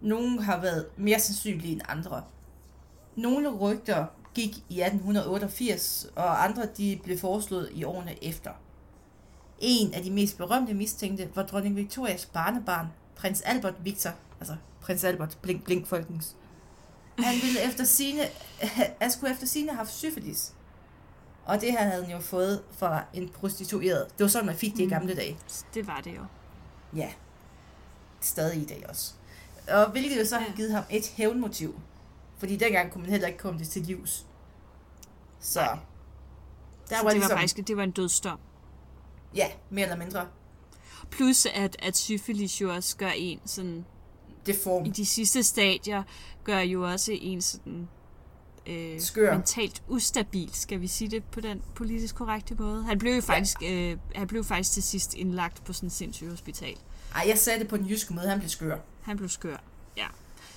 Nogle har været mere sandsynlige end andre. Nogle rygter gik i 1888, og andre de blev foreslået i årene efter. En af de mest berømte mistænkte var dronning Victorias barnebarn, prins Albert Victor, altså prins Albert, blink blink folkens. Han ville efter sine, han skulle efter sine have haft syfilis. Og det havde han jo fået fra en prostitueret. Det var sådan, man fik det i gamle dage. Det var det jo. Ja. Stadig i dag også. Og hvilket jo så har Ja. givet ham et hævnmotiv. Fordi dengang kunne man heller ikke komme det til livs. Så der så var, det var ligesom, faktisk det var en dødsdom. ja, mere eller mindre Plus at, at syfilis jo også gør en sådan, det form. i de sidste stadier, gør jo også en sådan øh, Skør. mentalt ustabil, skal vi sige det på den politisk korrekte måde. Han blev jo faktisk, øh, han blev faktisk til sidst indlagt på sådan et sindssygt hospital. Ej, jeg sagde det på den jyske måde, han blev skør. Han blev skør, ja.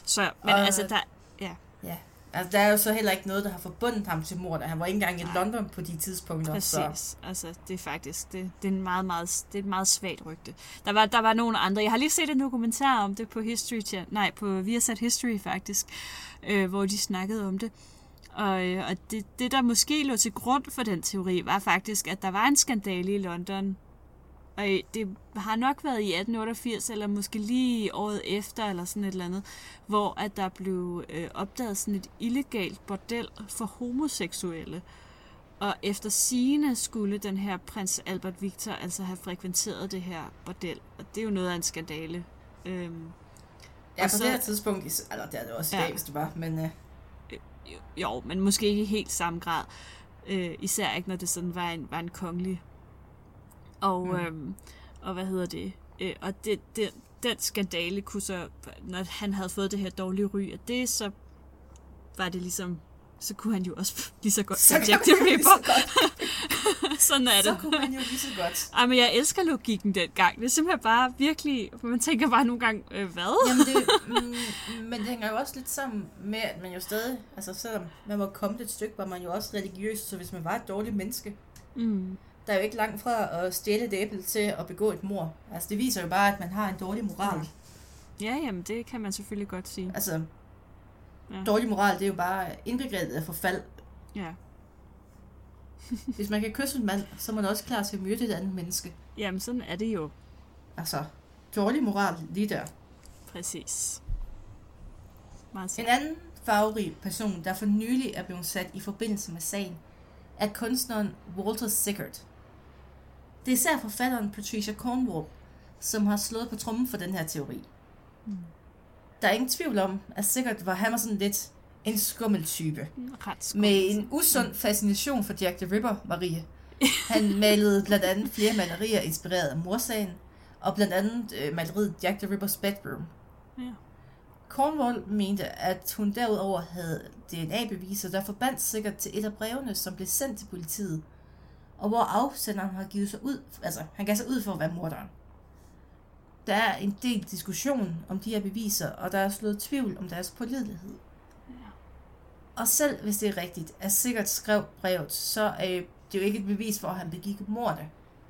Så, men Og- altså, der, ja. Ja. Altså, der er jo så heller ikke noget, der har forbundet ham til mordet. Han var ikke engang i Nej. London på de tidspunkter. Så. Præcis. Altså, det er faktisk, det, det er en meget, meget, det er et meget svagt rygte. Der var, der var nogle andre, jeg har lige set en dokumentar om det på History Channel, nej, på Viasat History faktisk, øh, hvor de snakkede om det. Og, øh, og det, det, der måske lå til grund for den teori, var faktisk, at der var en skandale i London. Og øh, det har nok været i 1888, eller måske lige året efter, eller sådan et eller andet, hvor at der blev øh, opdaget sådan et illegalt bordel for homoseksuelle. Og efter sigende skulle den her prins Albert Victor altså have frekventeret det her bordel. Og det er jo noget af en skandale. Øhm, Ja, på så- det her tidspunkt, eller det er det også i Ja. dag, hvis det var, men øh, jo, jo, men måske ikke i helt samme grad. Øh, især ikke, når det sådan var en, var en kongelig. Og, Mm. øhm, og hvad hedder det? Øh, og det, det, den skandale kunne så, når han havde fået det her dårlige ry, og det så var det ligesom, så kunne han jo også lige så godt så så godt, Sådan er så det. kunne man jo lige så godt. Ej, men jeg elsker logikken dengang. Det er simpelthen bare virkelig... Man tænker bare nogle gange, øh, hvad? Jamen det, mm, men det hænger jo også lidt sammen med, at man jo stadig, altså selvom man var kommet et stykke, var man jo også religiøs, så hvis man var et dårligt menneske, Mm. Der er jo ikke langt fra at stjæle et æble til at begå et mor. Altså det viser jo bare, at man har en dårlig moral. Mm. Ja, jamen, det kan man selvfølgelig godt sige. Altså, Ja. dårlig moral, det er jo bare indbegrebet af forfald. Ja. Hvis man kan kysse en mand, så er man også klar til at myrde et andet menneske. Jamen, sådan er det jo. Altså, dårlig moral lige der. Præcis. Meget En anden farverig person, der for nylig er blevet sat i forbindelse med sagen, er kunstneren Walter Sickert. Det er især forfatteren Patricia Cornwall, som har slået på trummen for den her teori. Mm. Der er ingen tvivl om, at Sickert var, han var sådan lidt en skummel type. Ret skummelt. Med en usund fascination for Jack the Ripper, Marie. Han malede blandt andet flere malerier inspireret af morsagen, og blandt andet øh, maleriet Jack the Rippers Bedroom. Ja. Cornwall mente, at hun derudover havde DNA-beviser, der forbandt sikkert til et af brevene, som blev sendt til politiet, og hvor afsenderen har givet sig ud, altså han gav sig ud for at være morderen. Der er en del diskussion om de her beviser, og der er slået tvivl om deres pålidelighed. Og selv hvis det er rigtigt, at sikkert skrev brevet, så er det jo ikke et bevis for, at han begik mordet.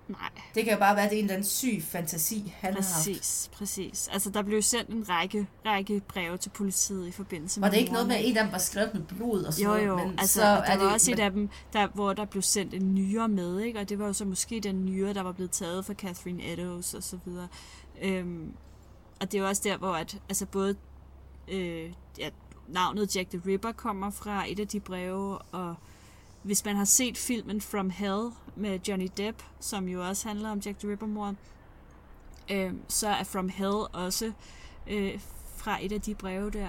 Nej, Det kan jo bare være, at det er en eller anden syg fantasi, han har haft. præcis, præcis. Altså, der blev sendt en række, række breve til politiet i forbindelse Var med det ikke noget med, at en af dem var skrevet med blod og sådan Jo, jo, men altså, så og er der var det, også men, et af dem, der, hvor der blev sendt en nyre med, ikke? og det var jo så måske den nyre, der var blevet taget fra Catherine Eddowes og så videre. Øhm, og det er jo også der, hvor at, altså både øh, ja, navnet Jack the Ripper kommer fra et af de breve, og hvis man har set filmen From Hell med Johnny Depp, som jo også handler om Jack the Ripper-mor, øh, så er From Hell også øh, fra et af de breve der.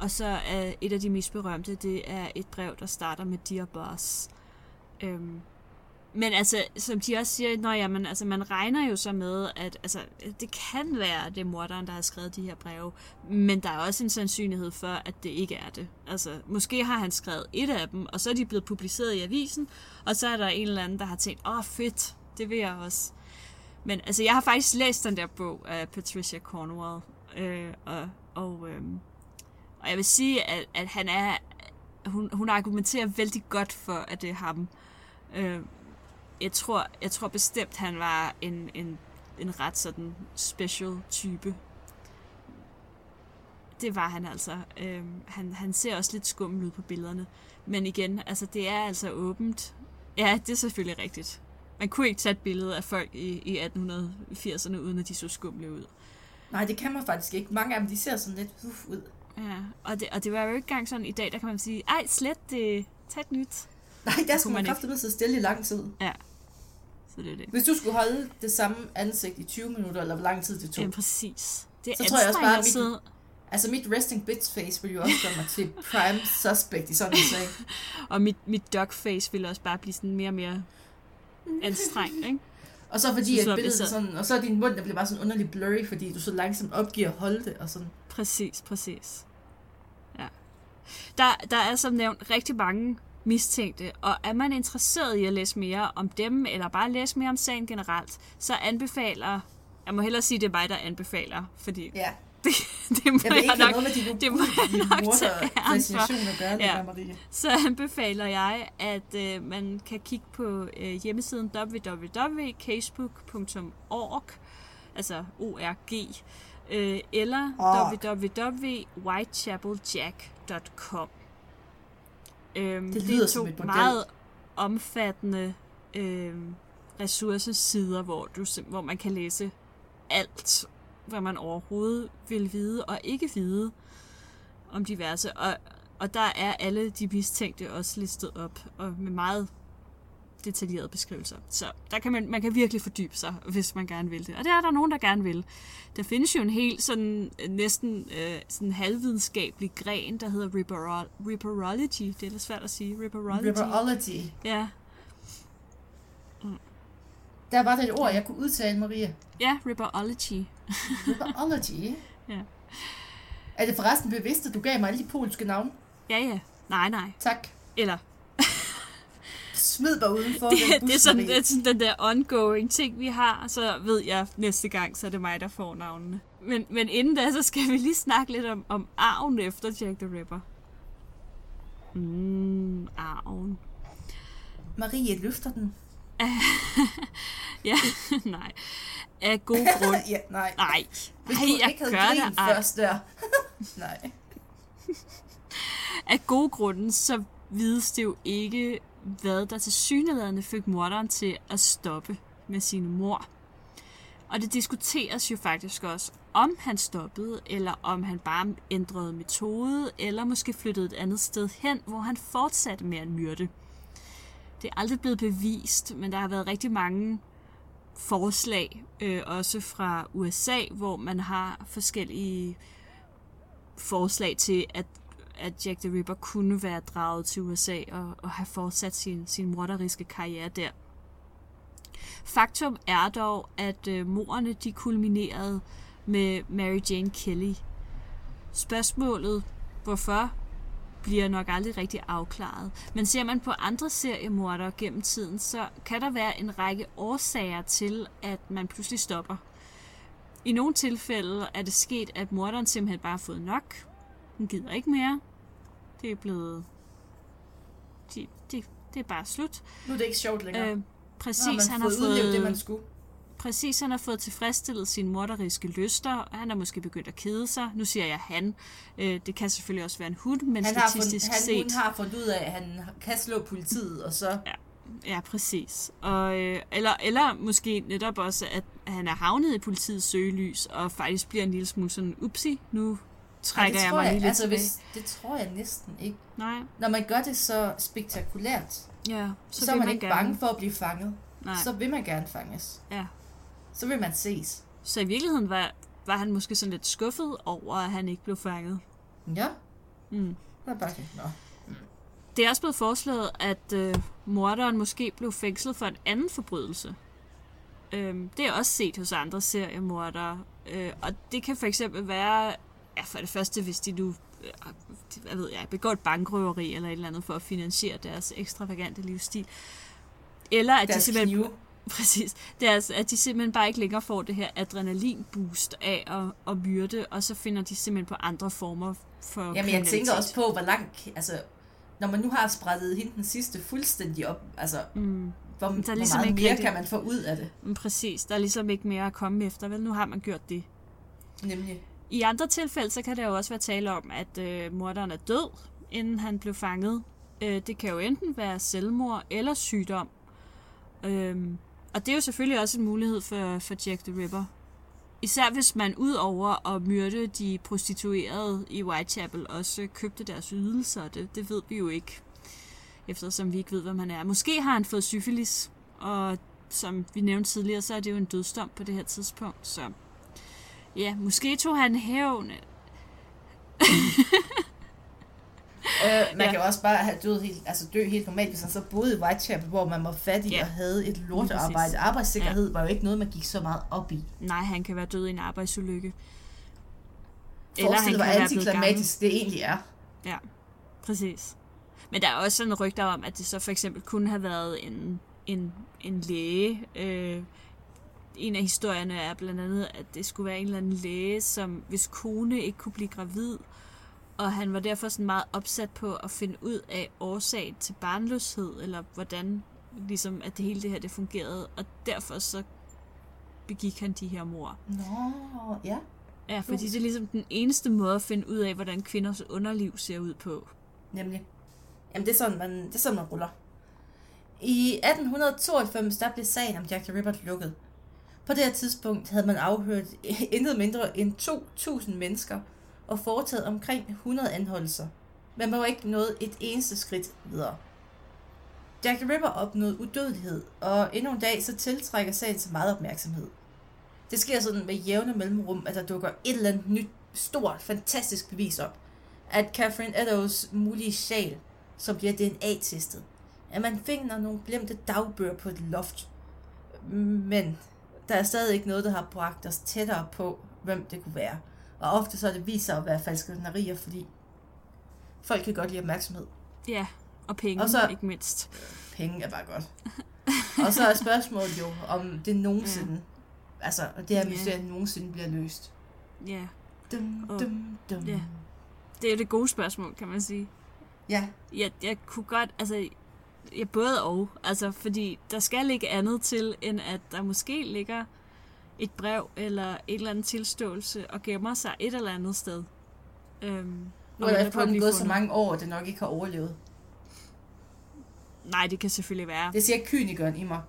Og så er et af de mest berømte, det er et brev, der starter med Dear Boss. Øhm, men altså, som de også siger, når jamen, altså, man regner jo så med, at altså, det kan være, det er morderen, der har skrevet de her breve, men der er også en sandsynlighed for, at det ikke er det. Altså, måske har han skrevet et af dem, og så er de blevet publiceret i avisen, og så er der en eller anden, der har tænkt, åh oh, fedt, det vil jeg også. Men altså, jeg har faktisk læst den der bog af Patricia Cornwall, øh, og, og, øh, og jeg vil sige, at, at han er, hun, hun argumenterer vældig godt for, at det er ham. Øh, jeg tror, jeg tror bestemt, han var en, en, en ret sådan special type. Det var han altså. Øhm, han, han ser også lidt skummel ud på billederne. Men igen, altså det er altså åbent. Ja, det er selvfølgelig rigtigt. Man kunne ikke tage et billede af folk i, i 1880'erne, uden at de så skumle ud. Nej, det kan man faktisk ikke. Mange af dem, de ser sådan lidt uf, ud. Ja, og det, og det var jo ikke engang sådan i dag, der kan man sige, ej, slet det, tag et nyt. Nej, der skulle man man kraftigt sidde stille i lang tid. Så det er det. Hvis du skulle holde det samme ansigt i 20 minutter, eller hvor lang tid det tog. Ja, præcis. Det er Så tror jeg også bare, at sidde- Altså mit resting bitch face ville jo også gøre mig til prime suspect i sådan en sag. Og mit, mit dogface ville også bare blive sådan mere og mere anstrengt, ikke? Og så fordi at billedet er sådan, og så er din mund, der bliver bare sådan underligt blurry, fordi du så langsomt opgiver at holde det, og sådan. Præcis, præcis. Ja. Der, der er som nævnt rigtig mange mistænkte, og er man interesseret i at læse mere om dem, eller bare læse mere om sagen generelt, så anbefaler, jeg må hellere sige, det er mig, der anbefaler, fordi Ja. det, det må Jeg jeg nok, noget med din det må jeg nok tage æren for. gøre, Ja. der, så anbefaler jeg, at øh, man kan kigge på øh, hjemmesiden www.casebook.org, altså ORG, øh, eller www.whitechapeljack.com. Øhm, Det det lyder er som et bordel. meget omfattende øh, ressourcesider, hvor, du, hvor man kan læse alt, hvad man overhovedet vil vide og ikke vide om diverse. Og, og der er alle de mistænkte også listet op, og med meget detaljerede beskrivelser. Så der kan man, man kan virkelig fordybe sig, hvis man gerne vil det. Og det er der nogen, der gerne vil. Der findes jo en helt sådan øh, næsten øh, sådan halvvidenskabelig gren, der hedder Ripperol- Ripperology. Det er lidt svært at sige. Ripperology. Ripperology. Ja, Der var det et ord, jeg kunne udtale, Maria. ja, Ripperology. Ripperology. Ja. Er det forresten bevidst, at du gav mig alle de polske navne? Ja, ja. Nej, nej. Tak. Eller, Smid mig udenfor det, det, er sådan, det er sådan den der ongoing ting, vi har, så ved jeg næste gang, så er det mig, der får navnene. Men, men inden da, så skal vi lige snakke lidt om, om arven efter Jack the Ripper. Mm, arven. Marie løfter den. Ja, nej. Af god grund. ja, nej. Nej, Hvis du jeg ikke havde gør det. Ej. først der. nej. Af gode grunde, så vides det jo ikke, hvad der til syneladende fik morderen til at stoppe med sin mor. Og det diskuteres jo faktisk også, om han stoppede, eller om han bare ændrede metode, eller måske flyttede et andet sted hen, hvor han fortsatte med at myrde. Det er aldrig blevet bevist, men der har været rigtig mange forslag, øh, også fra USA, hvor man har forskellige forslag til, at, at Jack the Ripper kunne være draget til USA og, og have fortsat sin, sin morderiske karriere der. Faktum er dog, at øh, morerne de kulminerede med Mary Jane Kelly. Spørgsmålet, hvorfor, bliver nok aldrig rigtig afklaret. Men ser man på andre seriemordere gennem tiden, så kan der være en række årsager til, at man pludselig stopper. I nogle tilfælde er det sket, at morderen simpelthen bare har fået nok. Hun gider ikke mere. Det er blevet... Det, det, det er bare slut. Nu er det ikke sjovt længere. Øh, præcis, har man han har fået det, man skulle. præcis, han har fået tilfredsstillet sine morderiske lyster. Han er måske begyndt at kede sig. Nu siger jeg han. Øh, det kan selvfølgelig også være en hund, men Han har, fundet, statistisk han, set... hun har fundet ud af, at han kan slå politiet, og så... Ja, præcis. Og, øh, eller, eller måske netop også, at han er havnet i politiets søgelys, og faktisk bliver en lille smule sådan, upsi, nu trækker det jeg tror mig lige lidt altså, tilbage. hvis, Det tror jeg næsten ikke. Nej, Når man gør det så spektakulært, ja, så, så, er man man ikke gerne. bange for at blive fanget. Nej, Så vil man gerne fanges. ja. Så vil man ses. Så i virkeligheden var, var han måske sådan lidt skuffet over, at han ikke blev fanget. Ja, Mm. så er bare sådan, Nå. Det er også blevet foreslået, at øh, morderen måske blev fængslet for en anden forbrydelse. Øhm, det er også set hos andre seriemordere. Øh, og det kan for eksempel være, ja, for det første, hvis de nu øh, hvad ved jeg, begår et bankrøveri eller et eller andet for at finansiere deres ekstravagante livsstil. Eller at de Deres simpelthen knive. Præcis. Er altså, at de simpelthen bare ikke længere får det her adrenalin-boost af at, at myrde, og så finder de simpelthen på andre former for Jamen, jeg tænker også på, hvor langt... Altså, når man nu har sprættet hende den sidste fuldstændig op, altså, Mm, hvor, er hvor ligesom meget ikke mere rigtig- kan man få ud af det? men præcis. Der er ligesom ikke mere at komme efter, vel? Nu har man gjort det. Nemlig. I andre tilfælde, så kan der jo også være tale om, at øh, morderen er død, inden han blev fanget. Øh, det kan jo enten være selvmord eller sygdom. Øh, og det er jo selvfølgelig også en mulighed for, for Jack the Ripper. Især hvis man ud over at myrde de prostituerede i Whitechapel også købte deres ydelser. Det, det ved vi jo ikke, eftersom vi ikke ved, hvad man er. Måske har han fået syfilis, og som vi nævnte tidligere, så er det jo en dødsdom på det her tidspunkt. Så ja, måske tog han hævn. Øh, man Ja. kan også bare have død helt, altså dø helt normalt, hvis han så boede i Whitechapel, hvor man var fattig Ja. og havde et lortearbejde. Arbejdssikkerhed ja. var jo ikke noget, man gik så meget op i. Nej, han kan være død i en arbejdsulykke. Dig, hvor kan være antiklimatisk det egentlig er. Ja, præcis. Men der er også sådan rygter om, at det så for eksempel kunne have været en, en, en læge, øh, en af historierne er blandt andet, at det skulle være en eller anden læge, som hvis kone ikke kunne blive gravid, og han var derfor sådan meget opsat på at finde ud af årsagen til barnløshed, eller hvordan ligesom, at det hele det her det fungerede, og derfor så begik han de her mor. Nå, ja. Ja, fordi det er ligesom den eneste måde at finde ud af, hvordan kvinders underliv ser ud på. Nemlig. Jamen, det er sådan, man, det er sådan, man ruller. I 1892, der blev sagen om Jack the Ripper lukket. På det her tidspunkt havde man afhørt intet mindre end 2.000 mennesker og foretaget omkring 100 anholdelser. Men man var ikke nået et eneste skridt videre. Jack the Ripper opnåede udødelighed, og endnu en dag så tiltrækker sagen så meget opmærksomhed. Det sker sådan med jævne mellemrum, at der dukker et eller andet nyt, stort, fantastisk bevis op. At Catherine Eddowes mulige sjæl, som bliver DNA-testet. At man finder nogle glemte dagbøger på et loft. Men der er stadig ikke noget, der har bragt os tættere på, hvem det kunne være. Og ofte så er det viser at være falsknerier, fordi folk kan godt lide opmærksomhed. Ja, og penge, Og så- ikke mindst. Penge er bare godt. og så er spørgsmålet jo, om det nogensinde, ja. altså, og det her Ja. mysterium nogensinde bliver løst. Ja, Dum, Og- dum, dum. ja. det er det gode spørgsmål, kan man sige. ja. Jeg, jeg kunne godt, altså, ja, både og, altså, fordi der skal ikke andet til, end at der måske ligger et brev eller et eller andet tilståelse og gemmer sig et eller andet sted. Øhm, Nu og er på gået så mange år, at det nok ikke har overlevet. Nej, det kan selvfølgelig være. Det siger kynikeren i mig.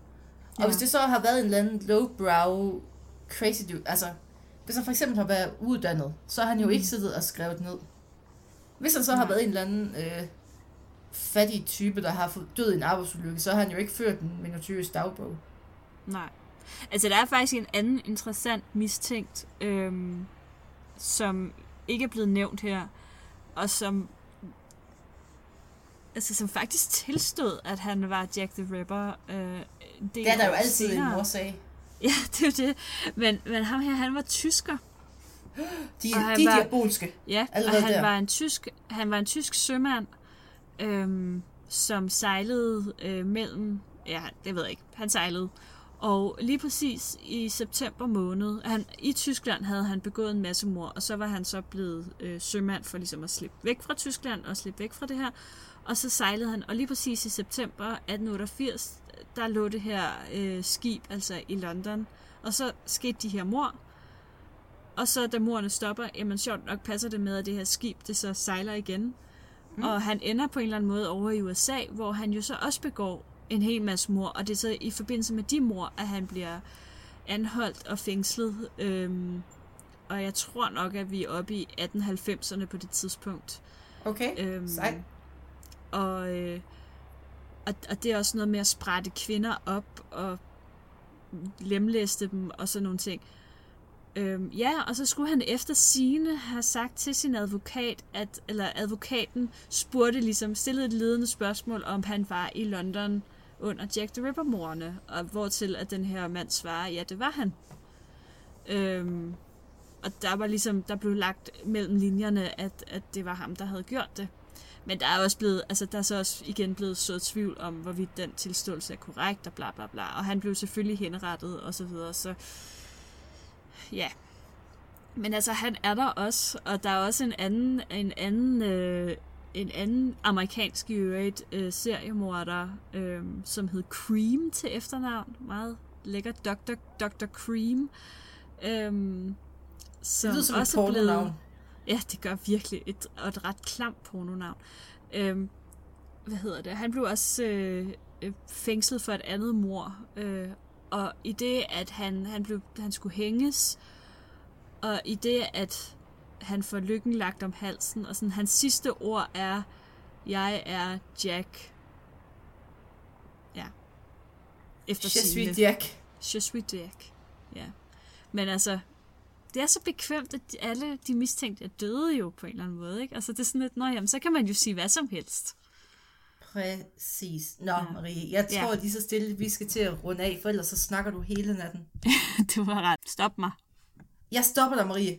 Og Ja. hvis det så har været en eller anden lowbrow crazy dude, altså hvis han for eksempel har været uddannet, så har han jo Mhm. ikke siddet og skrevet ned. Hvis han så har Nej. været en eller anden øh, fattig type, der har fået død i en arbejdsulykke, så har han jo ikke ført en minutiøs dagbog. Nej. Altså, der er faktisk en anden interessant mistænkt, øhm, som ikke er blevet nævnt her, og som altså, som faktisk tilstod, at han var Jack the Ripper. Øh, del Det er der jo altid senere. en morsag. Ja, det er det. Men, men ham her, han var tysker. De, de var- diabolske. Ja, Allerede og han der. var en tysk, han var en tysk sømand, øhm, som sejlede øh, mellem, ja, det ved jeg ikke, han sejlede. Og lige præcis i september måned, han, i Tyskland havde han begået en masse mord, og så var han så blevet øh, sømand for ligesom at slippe væk fra Tyskland og slippe væk fra det her. Og så sejlede han, og lige præcis i september 1888, der lå det her øh, skib, altså i London. Og så skete de her mord, og så da morerne stopper, jamen sjovt nok passer det med, at det her skib, det så sejler igen. Mm. Og han ender på en eller anden måde over i USA, hvor han jo så også begår en hel masse mor, og det er så i forbindelse med de mor, at han bliver anholdt og fængslet. Øhm, og jeg tror nok, at vi er oppe i 1890'erne på det tidspunkt. Okay, Øhm, sejt. og, øh, og, og det er også noget med at sprætte kvinder op og lemlæste dem og sådan nogle ting. Øhm, ja, og så skulle han efter sine have sagt til sin advokat, at, eller advokaten spurgte ligesom, stillede et ledende spørgsmål, om han var i London under Jack the Ripper-morerne, og hvortil at den her mand svarer, ja, det var han. Øhm, og der var ligesom, der blev lagt mellem linjerne, at, at det var ham, der havde gjort det. Men der er også blevet, altså der er så også igen blevet så tvivl om, hvorvidt den tilståelse er korrekt, og bla bla bla. Og han blev selvfølgelig henrettet, og så videre, så ja. Men altså, han er der også, og der er også en anden, en anden, øh, en anden amerikansk i øvrigt øh, seriemorder, øh, som hed Cream til efternavn. Meget lækker Dr. Dr. Cream. Øh, som Det lyder som et også er pornonavn. Ja, det gør virkelig et, og et ret klamt pornonavn. Øhm, hvad hedder det? Han blev også øh, øh, fængslet for et andet mor. Øh, og i det, at han, han, blev, han skulle hænges, og i det, at han får lykken lagt om halsen, og sådan, hans sidste ord er, jeg er Jack. Ja. Efter Je suis Jack. Je suis Jack. Ja. Men altså, det er så bekvemt, at alle de mistænkte er døde jo på en eller anden måde, ikke? Altså, det er sådan lidt, nå jamen, så kan man jo sige hvad som helst. Præcis. Nå, Ja. Marie, jeg tror Ja. lige så stille, vi skal til at runde af, for ellers så snakker du hele natten. du var ret. Stop mig. Jeg stopper dig, Marie.